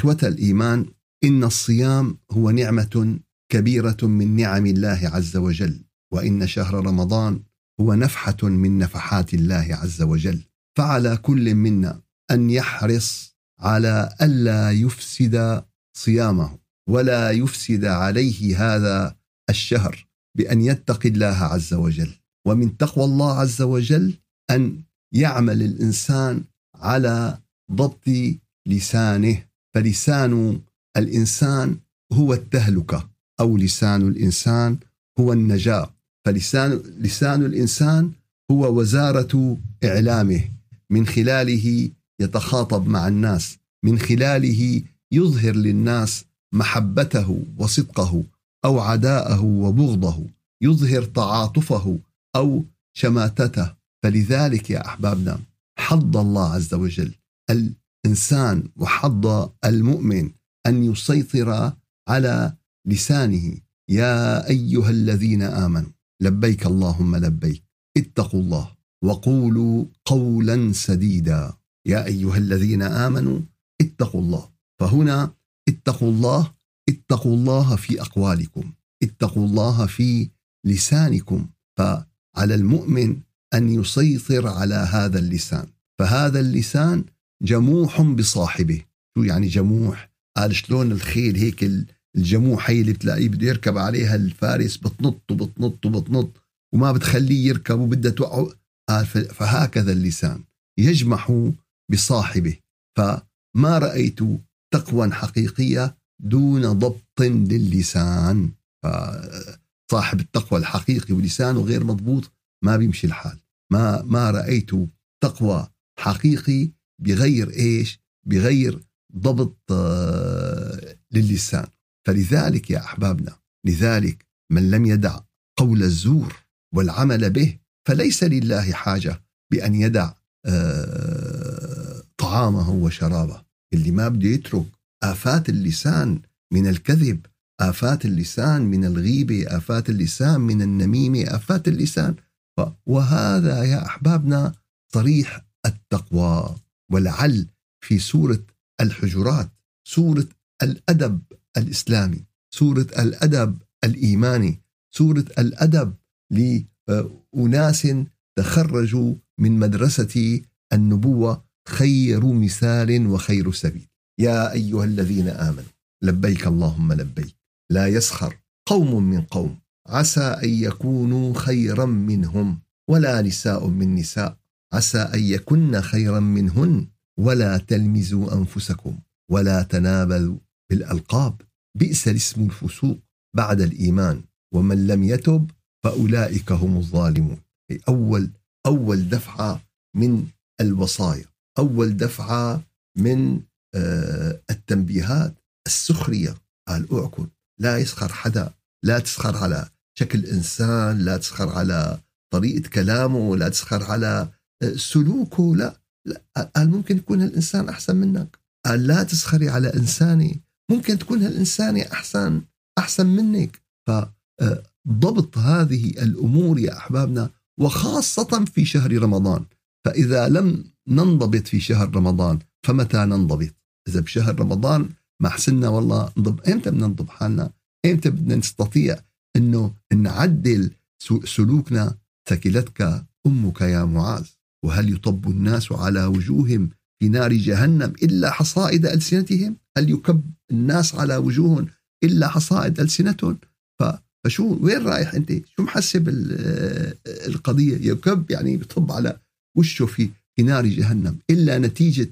إخوة الإيمان إن الصيام هو نعمة كبيرة من نعم الله عز وجل وإن شهر رمضان هو نفحة من نفحات الله عز وجل. فعلى كل منا أن يحرص على ألا يفسد صيامه ولا يفسد عليه هذا الشهر بأن يتقي الله عز وجل. ومن تقوى الله عز وجل أن يعمل الإنسان على ضبط لسانه. فلسان الإنسان هو التهلكة أو لسان الإنسان هو النجاة. فلسان لسان الإنسان هو وزارة إعلامه من خلاله يتخاطب مع الناس من خلاله يظهر للناس محبته وصدقه أو عداءه وبغضه يظهر تعاطفه أو شماتته. فلذلك يا أحبابنا حض الله عز وجل الانسان وحض المؤمن أن يسيطر على لسانه. يا أيها الذين آمنوا لبيك اللهم لبيك اتقوا الله وقولوا قولا سديدا. يا أيها الذين آمنوا اتقوا الله. فهنا اتقوا الله اتقوا الله في أقوالكم اتقوا الله في لسانكم. فعلى المؤمن أن يسيطر على هذا اللسان. فهذا اللسان جموح بصاحبه. شو يعني جموح؟ قال شلون الخيل هيك الجموح هي اللي بتلاقيه بده يركب عليها الفارس بتنط وبتنط وبتنط وما بتخليه يركب وبدها توقعه قال فهكذا اللسان يجمح بصاحبه. فما رأيت تقوى حقيقية دون ضبط للسان. صاحب التقوى الحقيقي ولسانه غير مضبوط ما بيمشي الحال. ما ما رأيت تقوى حقيقي بغير إيش؟ بغير ضبط آه، للسان. فلذلك يا أحبابنا لذلك من لم يدع قول الزور والعمل به فليس لله حاجة بأن يدع آه، طعامه وشرابه. اللي ما بده يترك آفات اللسان من الكذب آفات اللسان من الغيبة آفات اللسان من النميمة آفات اللسان. وهذا يا أحبابنا صريح التقوى. ولعل في سورة الحجرات سورة الأدب الإسلامي سورة الأدب الإيماني سورة الأدب لأناس تخرجوا من مدرسة النبوة خير مثال وخير سبيل. يا أيها الذين آمنوا لبيك اللهم لبيك لا يسخر قوم من قوم عسى أن يكونوا خيرا منهم ولا نساء من نساء. عسى أن يكن خيرا منهن ولا تلمزوا أنفسكم ولا تنابذوا بالألقاب. بئس الاسم الفسوق بعد الإيمان. ومن لم يتب فأولئك هم الظالمون. أول أول دفعة من الوصايا. أول دفعة من آه، التنبيهات السخرية. قال أعكن. لا يسخر حدا. لا تسخر على شكل إنسان لا تسخر على طريقة كلامه لا تسخر على سلوكه لا, لا قال ممكن يكون الإنسان أحسن منك. قال لا تسخري على إنساني ممكن تكون هالإنسانة أحسن أحسن منك. فضبط آه، هذه الأمور يا أحبابنا وخاصة في شهر رمضان. فإذا لم ننضبط في شهر رمضان فمتى ننضبط؟ إذا بشهر رمضان ما حسنا والله نضب إمتى بدنا نضب حالنا؟ إمتى بدنا نستطيع إنه نعدل سلوكنا؟ ثكلتك أمك يا معاذ. وهل يطب الناس على وجوههم في نار جهنم إلا حصائد ألسنتهم؟ هل يكب الناس على وجوههم إلا حصائد ألسنتهم؟ فشو وين رايح أنت؟ شو محسب القضية؟ يكب يعني بيطب على وشه في في نار جهنم إلا نتيجة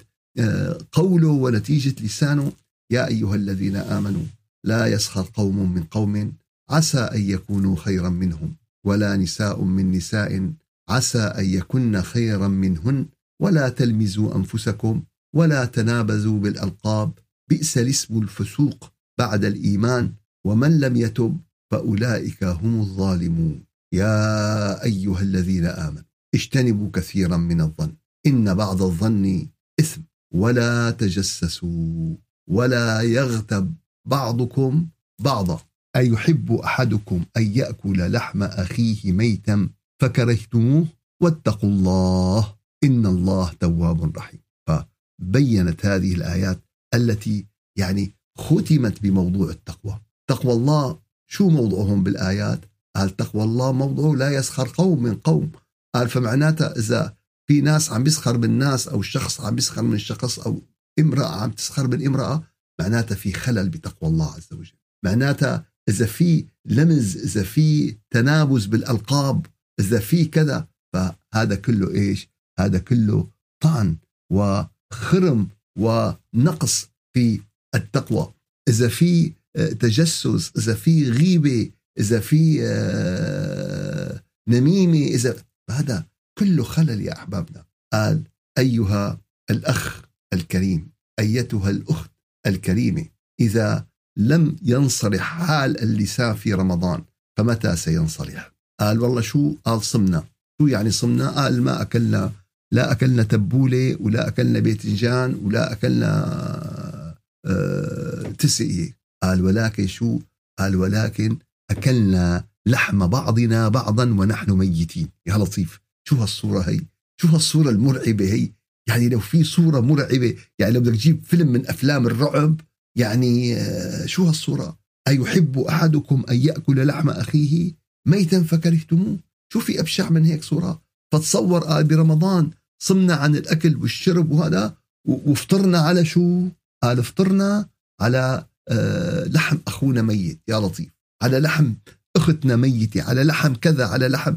قوله ونتيجة لسانه يا أيها الذين آمنوا لا يسخر قوم من قوم عسى أن يكونوا خيرا منهم ولا نساء من نساء عسى أن يكن خيرا منهن ولا تلمزوا أنفسكم ولا تنابزوا بالألقاب بئس الاسم الفسوق بعد الإيمان ومن لم يتب فأولئك هم الظالمون. يا أيها الذين آمنوا اجتنبوا كثيرا من الظن إن بعض الظن إثم. ولا تجسسوا ولا يغتب بعضكم بعضا. أيحب أحدكم أن يأكل لحم أخيه ميتا؟ فكرهتموه واتقوا الله إن الله تواب رحيم. فبينت هذه الآيات التي يعني ختمت بموضوع التقوى. تقوى الله شو موضوعهم بالآيات؟ قال تقوى الله موضوعه لا يسخر قوم من قوم. قال فمعناتها إذا في ناس عم يسخر من ناس أو شخص عم يسخر من شخص أو امرأة عم تسخر من امرأة معناتها في خلل بتقوى الله عز وجل. معناتها إذا في لمز إذا في تنابز بالألقاب إذا في كذا فهذا كله إيش؟ هذا كله طعن وخرم ونقص في التقوى. إذا في آه، تجسس إذا في غيبة إذا في آه، نميمة إذا هذا كله خلل يا أحبابنا. قال أيها الأخ الكريم أيتها الأخت الكريمة إذا لم ينصلح حال اللسان في رمضان فمتى سينصلح قال والله شو قال صمنا؟ شو يعني صمنا؟ قال ما أكلنا لا أكلنا تبولة ولا أكلنا باذنجان ولا أكلنا آه تسقية. قال ولكن شو؟ قال ولكن أكلنا لحم بعضنا بعضا ونحن ميتين. يا لطيف شو هالصورة هي؟ شو هالصورة المرعبة هي؟ يعني لو في صورة مرعبة يعني لو بدك تجيب فيلم من أفلام الرعب يعني آه، شو هالصورة؟ أيحب أحدكم أن يأكل لحم أخيه؟ ميتا فكرهتموه. شو في أبشع من هيك صورة؟ فتصور قال برمضان صمنا عن الأكل والشرب وهذا وفطرنا على شو؟ قال فطرنا على آه، لحم أخونا ميت يا لطيف. على لحم أختنا ميتة على لحم كذا على لحم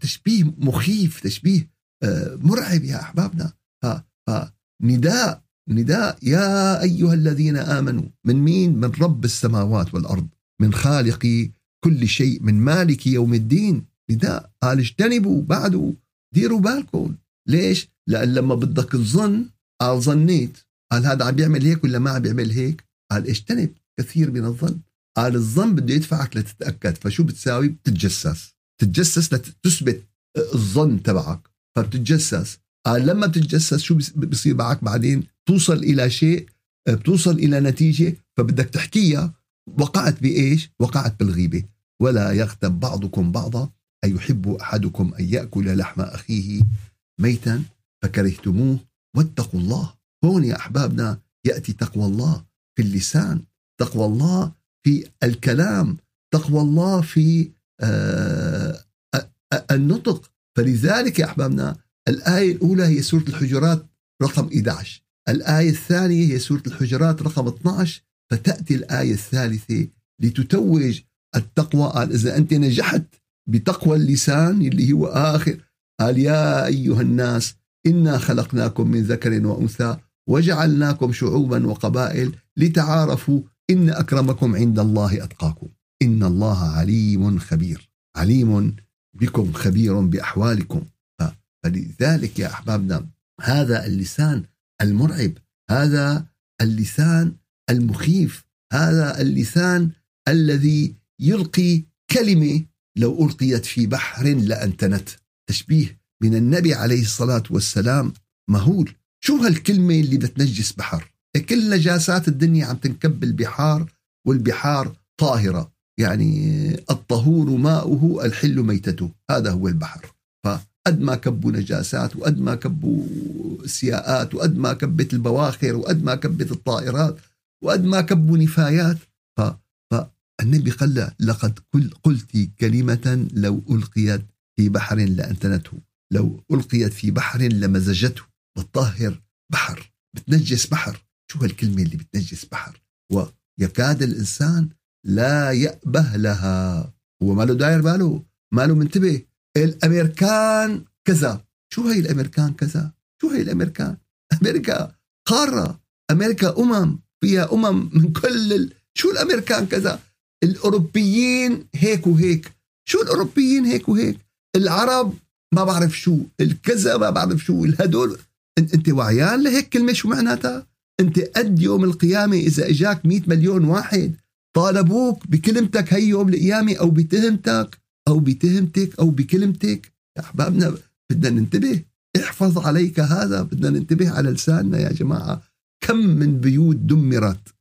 تشبيه مخيف تشبيه آه، مرعب يا أحبابنا. فنداء نداء يا أيها الذين آمنوا من مين؟ من رب السماوات والأرض من خالق كل شيء من مالك يوم الدين. نداء قال اجتنبوا بعده ديروا بالكم. ليش؟ لأن لما بدك تظن قال ظنيت. قال هذا عم بيعمل هيك ولا ما عم بيعمل هيك؟ قال اجتنب كثير من الظن. قال الظن بده يدفعك لتتأكد. فشو بتساوي؟ بتتجسس. تتجسس لتثبت الظن تبعك. فبتتجسس. قال لما بتتجسس شو بصير معك بعدين؟ توصل إلى شيء بتوصل إلى نتيجة فبدك تحكيها. وقعت بإيش؟ وقعت بالغيبة. ولا يغتب بعضكم بعضا أيحب أحدكم أن يأكل لحم أخيه ميتا فكرهتموه؟ واتقوا الله. هون يا أحبابنا يأتي تقوى الله في اللسان تقوى الله في الكلام تقوى الله في آه، النطق. فلذلك يا أحبابنا الآية الأولى هي سورة الحجرات رقم 11 الآية الثانية هي سورة الحجرات رقم 12 فتأتي الآية الثالثة لتتوج التقوى. قال إذا أنت نجحت بتقوى اللسان اللي هو آخر قال يا أيها الناس إنا خلقناكم من ذكر وأنثى وجعلناكم شعوبا وقبائل لتعارفوا إن أكرمكم عند الله أتقاكم. إن الله عليم خبير عليم بكم خبير بأحوالكم. فلذلك يا أحبابنا هذا اللسان المرعب هذا اللسان المخيف هذا اللسان الذي يلقي كلمة لو ألقيت في بحر لأنتنت. تشبيه من النبي عليه الصلاة والسلام مهول. شو هالكلمة اللي بتنجس بحر؟ كل نجاسات الدنيا عم تنكب البحار والبحار طاهرة. يعني الطهور ماؤه الحل ميتته. هذا هو البحر. فقد ما كبوا نجاسات وقد ما كبوا سياءات وقد ما كبت البواخر وقد ما كبت الطائرات وقد ما كبوا نفايات. ف النبي قال لقد قلت كلمة لو ألقيت في بحر لأنتنته لو ألقيت في بحر لمزجته بتطهر بحر بتنجس بحر. شو هالكلمة اللي بتنجس بحر؟ ويكاد الإنسان لا يأبه لها. هو ماله داير باله ماله منتبه. الأمريكان كذا. شو هي الأمريكان كذا؟ شو هي الأمريكان؟ أمريكا قارة أمريكا أمم. فيها أمم من كل ال... شو الأمريكان كذا؟ الأوروبيين هيك وهيك. شو الأوروبيين هيك وهيك؟ العرب ما بعرف شو الكذا ما بعرف شو الهدول. أنت وعيان لهيك كلمة شو معناتها؟ أنت قد يوم القيامة إذا إجاك 100 مليون واحد طالبوك بكلمتك هي يوم القيامة أو بتهمتك أو بتهمتك أو بكلمتك. يا أحبابنا بدنا ننتبه. احفظ عليك هذا بدنا ننتبه على لساننا يا جماعة. كم من بيوت دمرت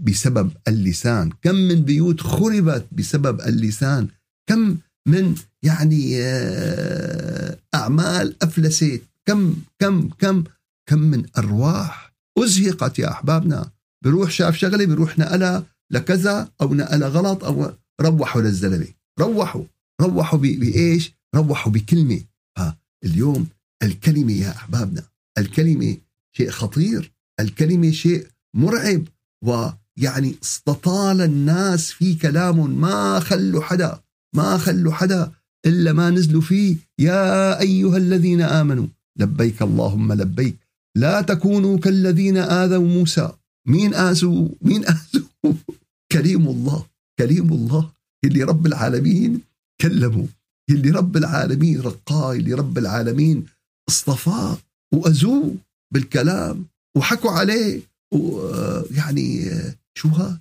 بسبب اللسان؟ كم من بيوت خربت بسبب اللسان؟ كم من يعني آه، أعمال أفلست كم كم كم كم من أرواح أزهقت يا أحبابنا. بيروح شاف شغلة بيروح نقلها لكذا أو نقلها غلط أو روحوا للزلمة. روحوا روحوا بإيش؟ روحوا بكلمة. ها اليوم الكلمة يا أحبابنا الكلمة شيء خطير. الكلمة شيء مرعب ويعني استطال الناس في كلام ما خلوا حدا ما خلوا حدا إلا ما نزلوا فيه يا أيها الذين آمنوا لبيك اللهم لبيك لا تكونوا كالذين آذوا موسى. مين آذوا؟ مين آذوا؟ كريم الله كريم الله اللي رب العالمين كلمه اللي رب العالمين رقاه اللي رب العالمين اصطفاه وأذوه بالكلام. وحكوا عليه. ويعني شو هاد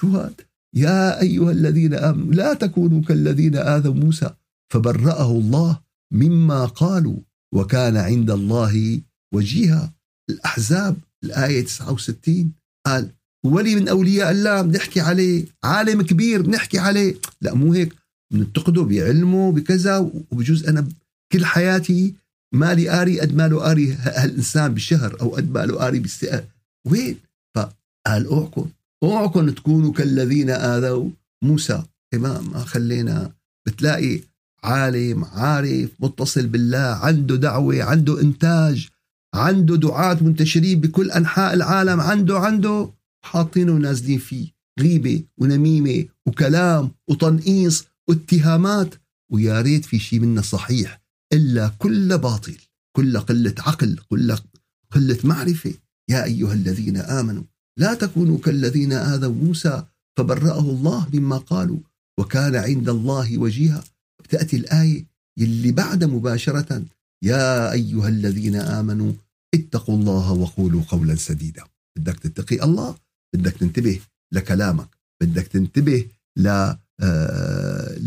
شو هاد يا أيها الذين آمنوا لا تكونوا كالذين آذوا موسى فبرأه الله مما قالوا وكان عند الله وجيها. الأحزاب الآية 69 قال ولي من أولياء الله بنحكي عليه. عالم كبير بنحكي عليه. لا مو هيك. بننتقده بعلمه بكذا وبجوز أنا كل حياتي مالي قاري قد ما له قاري هالإنسان بالشهر أو قد ما له قاري بالسئة وين فقال اوعكم اوعكم تكونوا كالذين آذوا موسى. إمام ما خلينا بتلاقي عالم عارف متصل بالله عنده دعوة عنده إنتاج عنده دعاة منتشرين بكل أنحاء العالم عنده عنده. حاطينه ونازلين فيه. غيبة ونميمة وكلام وتنقيص واتهامات. ويا ريت في شيء منه صحيح. إلا كل باطل كل قلة عقل كل قلة معرفة. يا أيها الذين آمنوا لا تكونوا كالذين آذوا موسى فبرأه الله مما قالوا وكان عند الله وجيها. تأتي الآية اللي بعد مباشرة يا أيها الذين آمنوا اتقوا الله وقولوا قولا سديدا. بدك تتقي الله بدك تنتبه لكلامك بدك تنتبه آه،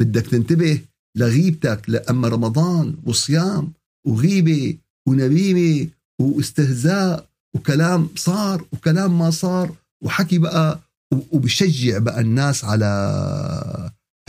بدك تنتبه لغيبتك لأما رمضان وصيام وغيبة ونميمة واستهزاء وكلام صار وكلام ما صار وحكي بقى وبشجع بقى الناس على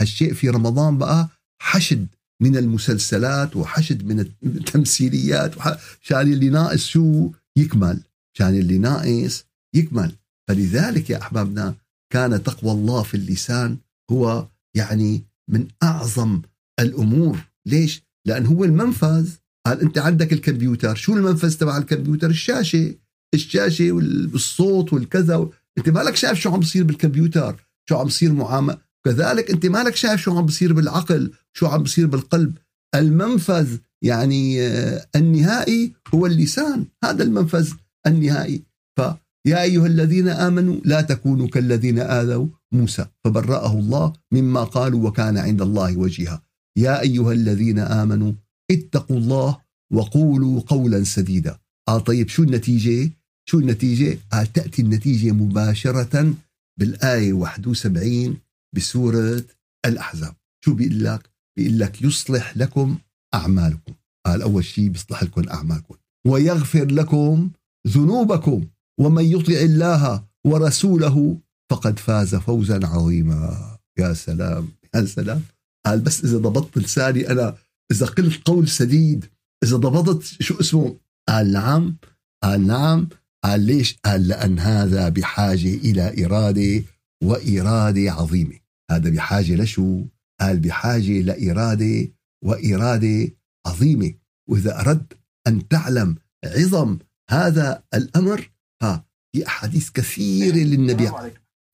هالشيء في رمضان بقى حشد من المسلسلات وحشد من التمثيليات عشان اللي ناقص شو؟ يكمل. عشان اللي ناقص يكمل. فلذلك يا أحبابنا كان تقوى الله في اللسان هو يعني من أعظم الأمور. ليش؟ لأن هو المنفذ. قال أنت عندك الكمبيوتر. شو المنفذ تبع الكمبيوتر؟ الشاشة. الشاشة والصوت والكذا. أنت مالك شايف شو عم بصير بالكمبيوتر؟ شو عم بصير معاملة كذلك أنت مالك شايف شو عم بصير بالعقل شو عم بصير بالقلب. المنفذ يعني آه، النهائي هو اللسان. هذا المنفذ النهائي. فيا أيها الذين آمنوا لا تكونوا كالذين آذوا موسى فبرأه الله مما قالوا وكان عند الله وجيها. يا أيها الذين آمنوا اتقوا الله وقولوا قولا سديدا. آه طيب شو النتيجة؟ شو النتيجة؟ آه تأتي النتيجة مباشرة بالآية 71 بسورة الأحزاب. شو بيقول لك؟ بيقول لك يصلح لكم أعمالكم. قال أول شيء بيصلح لكم أعمالكم. ويغفر لكم ذنوبكم. ومن يطع الله ورسوله فقد فاز فوزا عظيما. يا سلام يا سلام. قال بس إذا ضبطت لساني أنا إذا قلت قول سديد إذا ضبطت شو اسمه؟ قال نعم. قال نعم. قال ليش؟ قال لأن هذا بحاجة إلى إرادة وإرادة عظيمة. هذا بحاجة لشو؟ قال بحاجة لإرادة وإرادة عظيمة. وإذا أردت أن تعلم عظم هذا الأمر ها في أحاديث كثيرة للنبي.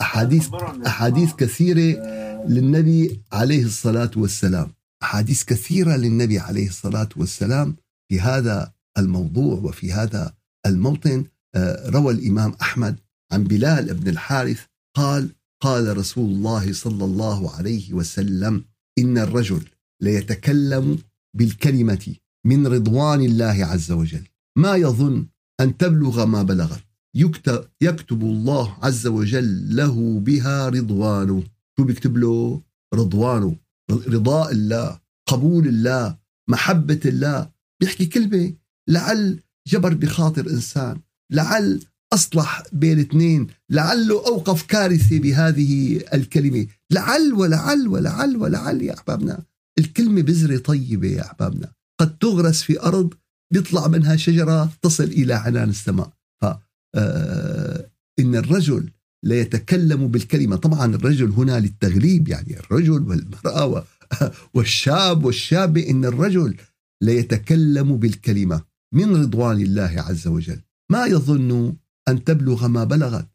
أحاديث أحاديث كثيرة. للنبي عليه الصلاة والسلام. أحاديث كثيرة للنبي عليه الصلاة والسلام في هذا الموضوع وفي هذا الموطن. آه، روى الإمام أحمد عن بلال بن الحارث قال قال رسول الله صلى الله عليه وسلم إن الرجل ليتكلم بالكلمة من رضوان الله عز وجل. ما يظن أن تبلغ ما بلغت. يكتب, يكتب الله عز وجل له بها رضوانه. شو بيكتب له؟ رضوانه رضاء الله قبول الله محبة الله. بيحكي كلمة لعل جبر بخاطر إنسان لعل أصلح بين اثنين لعله أوقف كارثة بهذه الكلمة. لعل ولعل ولعل ولعل يا أحبابنا. الكلمة بذرة طيبة يا أحبابنا. قد تغرس في أرض بيطلع منها شجرة تصل إلى عنان السماء. ف آه، إن الرجل لا يتكلم بالكلمة. طبعا الرجل هنا للتغليب يعني الرجل والمرأة والشاب والشابة إن الرجل لا يتكلم بالكلمة من رضوان الله عز وجل. ما يظن أن تبلغ ما بلغت.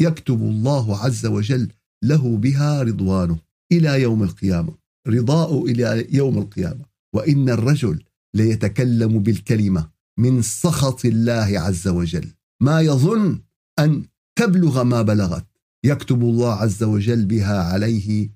يكتب الله عز وجل له بها رضوانه إلى يوم القيامة. رضاء إلى يوم القيامة. وإن الرجل ليتكلم بالكلمة من سخط الله عز وجل. ما يظن أن تبلغ ما بلغت. يكتب الله عز وجل بها عليه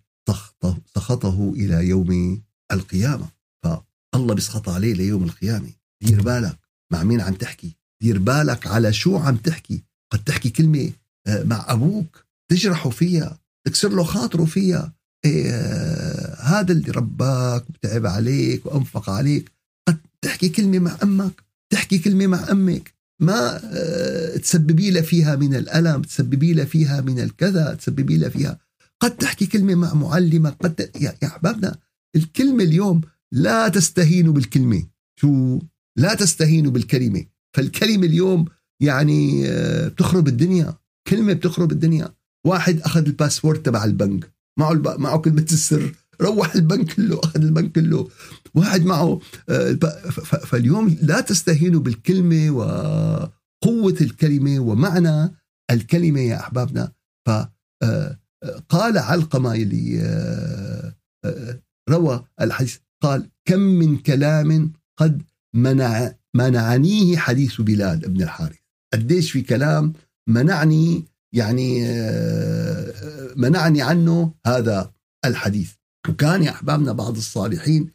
سخطه إلى يوم القيامة. فالله بيسخط عليه ليوم القيامة. دير بالك مع مين عم تحكي؟ دير بالك على شو عم تحكي؟ قد تحكي كلمة آه، مع أبوك. تجرحه فيها. تكسر له خاطره فيها. إيه هذا اللي رباك وتعب عليك وأنفق عليك. قد تحكي كلمة مع أمك. تحكي كلمة مع أمك. ما آه، تسببي لها فيها من الألم تسببي لها فيها من الكذا تسببي لها فيها. قد تحكي كلمة مع معلمة قد. يا أحبابنا الكلمة اليوم لا تستهينوا بالكلمة. شو؟ لا تستهينوا بالكلمة. فالكلمة اليوم يعني آه، بتخرب الدنيا. كلمة بتخرب الدنيا. واحد أخذ الباسبورت تبع البنك. معه الب... معه كلمة السر. روح البنك كله أخذ البنك كله واحد معه آه، فاليوم لا تستهينوا بالكلمة وقوة الكلمة ومعنى الكلمة يا أحبابنا. فقال آه، علقمة اللي روى الحديث قال كم من كلام قد منع منعنيه حديث بلال بن الحارث. قديش في كلام منعني يعني آه، منعني عنه هذا الحديث. وكان يا أحبابنا بعض الصالحين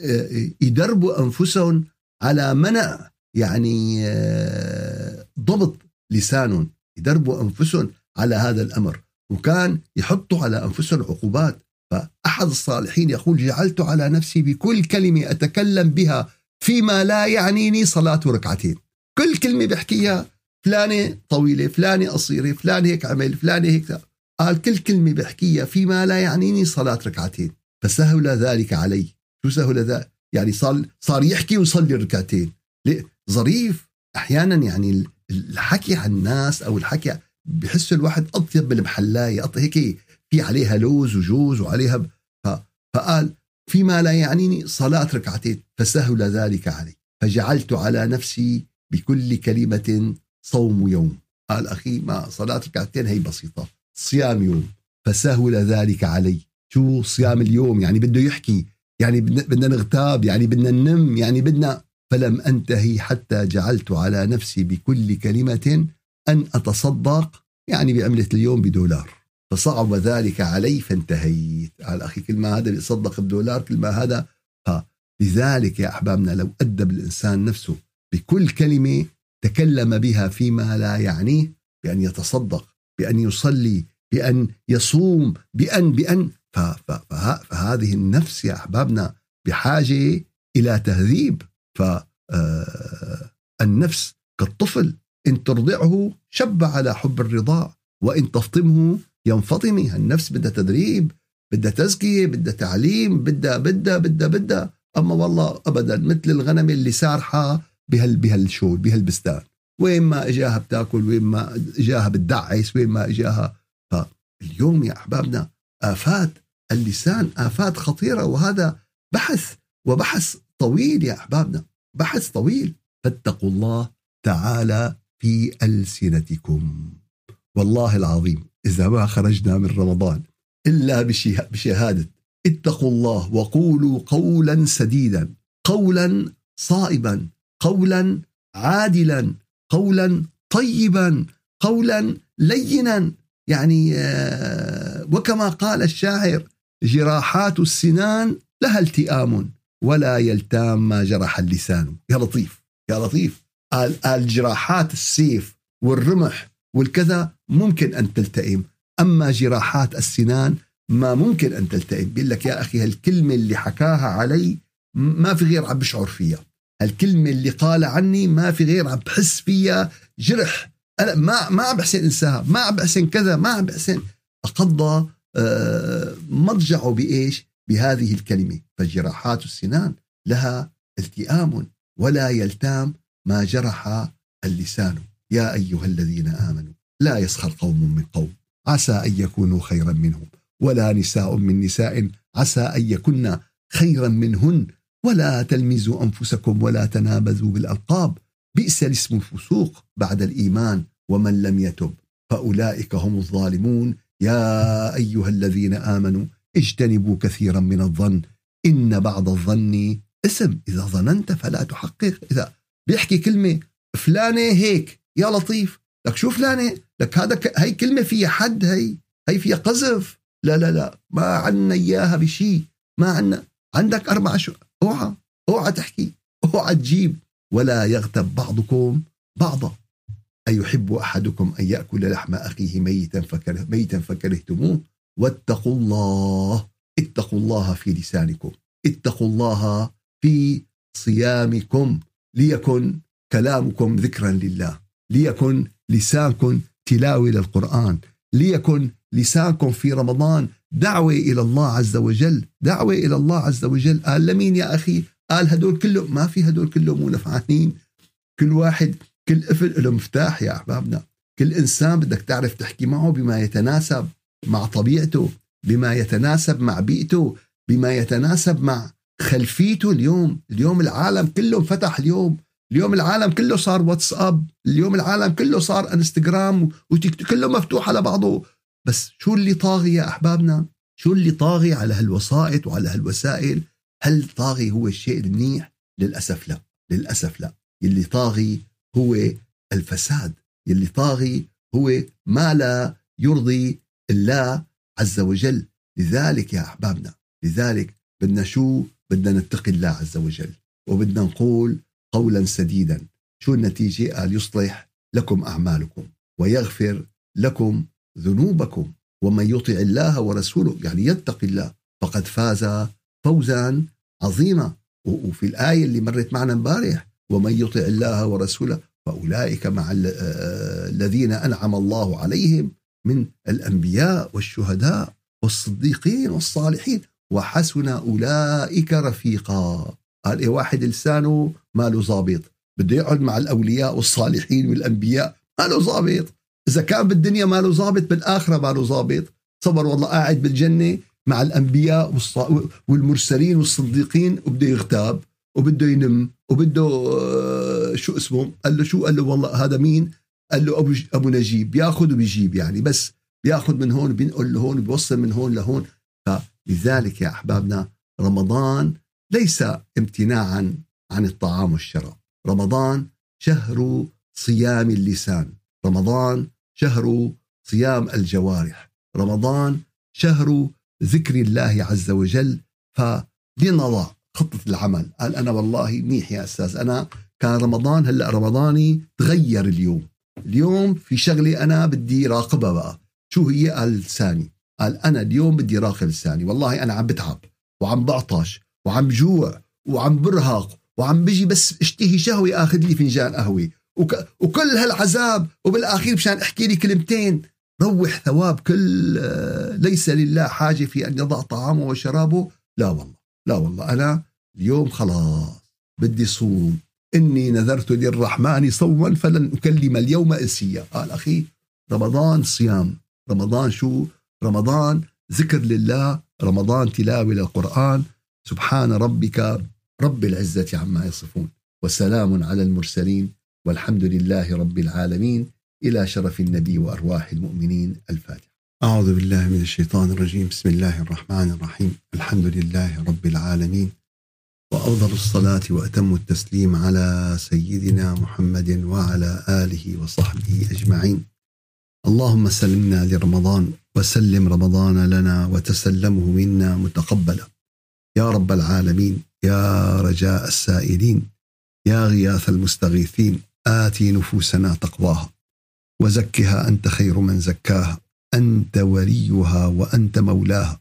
آه، يدربوا أنفسهم على منع يعني آه، ضبط لسانهم يدربوا أنفسهم على هذا الأمر. وكان يحطوا على أنفسهم عقوبات. فأحد الصالحين يقول جعلت على نفسي بكل كلمة أتكلم بها فيما لا يعنيني صلاة ركعتين. كل كلمة بحكيها فلانة طويلة فلانة قصيرة فلانة هيك عمل فلانة هيك. قال كل كلمة بحكيها فيما لا يعنيني صلاة ركعتين. فسهل ذلك علي. شو سهل ذا؟ يعني صار صار يحكي ويصلي ركعتين ظريف. أحيانا يعني الحكي عن الناس أو الحكي بحس الواحد أطيب من المحلاية. هيك في عليها لوز وجوز وعليها فقال فيما لا يعنيني صلاة ركعتين. فسهل ذلك علي. فجعلت على نفسي بكل كلمة صوم يوم. قال أخي ما صلاة ركعتين هي بسيطة. صيام يوم فسهل ذلك علي. شو صيام اليوم؟ يعني بده يحكي. يعني بدنا نغتاب يعني بدنا ننم يعني بدنا فلم أنتهي حتى جعلت على نفسي بكل كلمة أن أتصدق يعني بعملة اليوم بدولار. فصعب ذلك علي فانتهيت. قال أخي كل ما هذا بيصدق بدولار كل ما هذا فلذلك يا أحبابنا لو أدب الإنسان نفسه بكل كلمة تكلم بها فيما لا يعنيه بأن يتصدق. بأن يصلي بأن يصوم بأن بأن. فهذه النفس يا أحبابنا بحاجة إلى تهذيب. فالنفس كالطفل إن ترضعه شب على حب الرضاع وإن تفطمه ينفطمي. النفس بدها تدريب بدها تزكية بدها تعليم بدها بدها بدها بدها. أما والله أبدا مثل الغنم اللي سارحة بهال بهالشو بهالبستان. وين ما إجاها بتاكل وين ما إجاها بتدعس وين ما إجاها. فاليوم يا أحبابنا آفات اللسان آفات خطيرة وهذا بحث وبحث طويل يا أحبابنا بحث طويل. فاتقوا الله تعالى في ألسنتكم. والله العظيم إذا ما خرجنا من رمضان إلا بشهادة اتقوا الله وقولوا قولا سديدا قولا صائبا قولا عادلا. قولا طيبا قولا لينا. يعني آه، وكما قال الشاعر جراحات السنان لها التئام ولا يلتام ما جرح اللسان. يا لطيف يا لطيف. الجراحات السيف والرمح والكذا ممكن أن تلتئم. أما جراحات السنان ما ممكن أن تلتئم. بيقول لك يا أخي هالكلمة اللي حكاها علي ما في غير عم بشعر فيها. الكلمة اللي قال عني ما في غير عم بحس فيها جرح. أنا ما ما عم بحسن انساها ما عم بحسن كذا ما عم بحسن. أقضى آه، مضجعه بإيش؟ بهذه الكلمة. فجراحات السنان لها التئام ولا يلتام ما جرح اللسان. يا أيها الذين آمنوا لا يسخر قوم من قوم. عسى أن يكونوا خيرا منهم. ولا نساء من نساء. عسى أن يكن خيرا منهن. ولا تلمزوا أنفسكم ولا تنابزوا بالألقاب. بئس الاسم الفسوق بعد الإيمان ومن لم يتب فأولئك هم الظالمون. يا أيها الذين آمنوا اجتنبوا كثيرا من الظن إن بعض الظن اسم إذا ظننت فلا تحقق. إذا بيحكي كلمة فلانة هيك يا لطيف لك شو فلانة؟ لك هذا ك... هي كلمة فيها حد هي هي فيها قذف. لا لا لا ما عنا إياها بشيء ما عنا. عندك أربع شو اوعى اوعى تحكي اوعى تجيب. ولا يغتب بعضكم بعضا. أيحب أحدكم أن يأكل لحم أخيه ميتا فكره ميتا فكرهتموه؟ واتقوا الله اتقوا الله في لسانكم. اتقوا الله في صيامكم. ليكن كلامكم ذكرا لله. ليكن لسانكم تلاوة للقرآن. ليكن لسانكم في رمضان. دعوة إلى الله عز وجل دعوة إلى الله عز وجل. قال لمين يا أخي؟ قال هدول كلهم ما في هدول كلهم مو نفعانين. كل واحد كل قفل له مفتاح يا أحبابنا. كل إنسان بدك تعرف تحكي معه بما يتناسب مع طبيعته بما يتناسب مع بيئته بما يتناسب مع خلفيته اليوم. اليوم العالم كله انفتح اليوم. اليوم العالم كله صار واتساب اليوم العالم كله صار إنستغرام وتيك كله مفتوح على بعضه. بس شو اللي طاغي يا أحبابنا؟ شو اللي طاغي على هالوسائط وعلى هالوسائل؟ هل طاغي هو الشيء المنيح؟ للأسف لا للأسف لا. اللي طاغي هو الفساد. اللي طاغي هو ما لا يرضي الله عز وجل. لذلك يا أحبابنا لذلك بدنا شو؟ بدنا نتقي الله عز وجل. وبدنا نقول قولا سديدا شو النتيجة؟ قال يصلح لكم أعمالكم ويغفر لكم ذنوبكم ومن يطع الله ورسوله يعني يتقي الله فقد فاز فوزا عظيما. وفي الآية اللي مرت معنا امبارح ومن يطع الله ورسوله فأولئك مع الذين أنعم الله عليهم من الأنبياء والشهداء والصديقين والصالحين. وحسن أولئك رفيقا. قال إيه واحد لسانه ما له ظابط بده يقعد مع الأولياء والصالحين والأنبياء ما له ظابط إذا كان بالدنيا ما له ظابط بالآخرة ما له ظابط صبر والله قاعد بالجنة مع الأنبياء والمرسلين والصديقين وبده يغتاب وبده ينم وبده آه، شو اسمه؟ قال له شو؟ قال له والله هذا مين؟ قال له أبو أبو نجيب. بياخذ وبيجيب يعني بس بياخذ من هون بينقل لهون بيوصل من هون لهون. فلذلك يا أحبابنا رمضان ليس امتناعا عن الطعام والشراب. رمضان شهر صيام اللسان. رمضان شهر صيام الجوارح. رمضان شهر ذكر الله عز وجل فلنضع خطة العمل. قال أنا والله منيح يا أستاذ أنا كان رمضان هلأ رمضاني تغير اليوم. اليوم في شغلة أنا بدي راقبها بقى. شو هي؟ قال لساني. قال أنا اليوم بدي راقب لساني. والله أنا عم بتعب وعم بعطش وعم جوع وعم برهق وعم بيجي بس اشتهي شهوة آخذ لي فنجان قهوة. وك وكل هالعذاب وبالآخير مشان أحكي لي كلمتين. روح ثواب كل ليس لله حاجة في أن يضع طعامه وشرابه. لا والله لا والله. أنا اليوم خلاص بدي صوم. إني نذرت للرحمن صوما فلن أكلم اليوم إنسيا. قال أخي رمضان صيام. رمضان شو؟ رمضان ذكر لله. رمضان تلاوة للقرآن. سبحان ربك رب العزة عما يصفون. وسلام على المرسلين. والحمد لله رب العالمين. إلى شرف النبي وأرواح المؤمنين. الفاتحة. أعوذ بالله من الشيطان الرجيم. بسم الله الرحمن الرحيم. الحمد لله رب العالمين. وأفضل الصلاة وأتم التسليم على سيدنا محمد وعلى آله وصحبه أجمعين. اللهم سلمنا لرمضان وسلم رمضان لنا وتسلمه منا متقبلا. يا رب العالمين يا رجاء السائلين يا غياث المستغيثين آتي نفوسنا تقواها وزكها أنت خير من زكاها أنت وليها وأنت مولاها.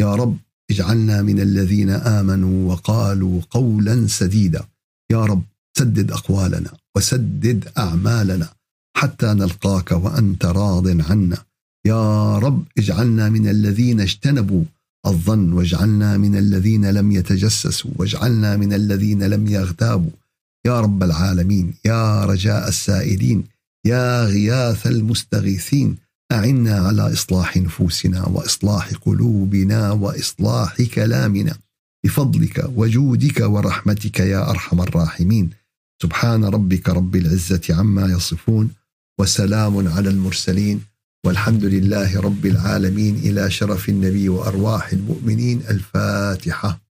يا رب اجعلنا من الذين آمنوا وقالوا قولا سديدا. يا رب سدد أقوالنا وسدد أعمالنا حتى نلقاك وأنت راض عنا. يا رب اجعلنا من الذين اجتنبوا الظن واجعلنا من الذين لم يتجسسوا واجعلنا من الذين لم يغتابوا. يا رب العالمين يا رجاء السائلين يا غياث المستغيثين أعنا على إصلاح نفوسنا وإصلاح قلوبنا وإصلاح كلامنا. بفضلك وجودك ورحمتك يا أرحم الراحمين. سبحان ربك رب العزة عما يصفون وسلام على المرسلين والحمد لله رب العالمين. إلى شرف النبي وأرواح المؤمنين الفاتحة.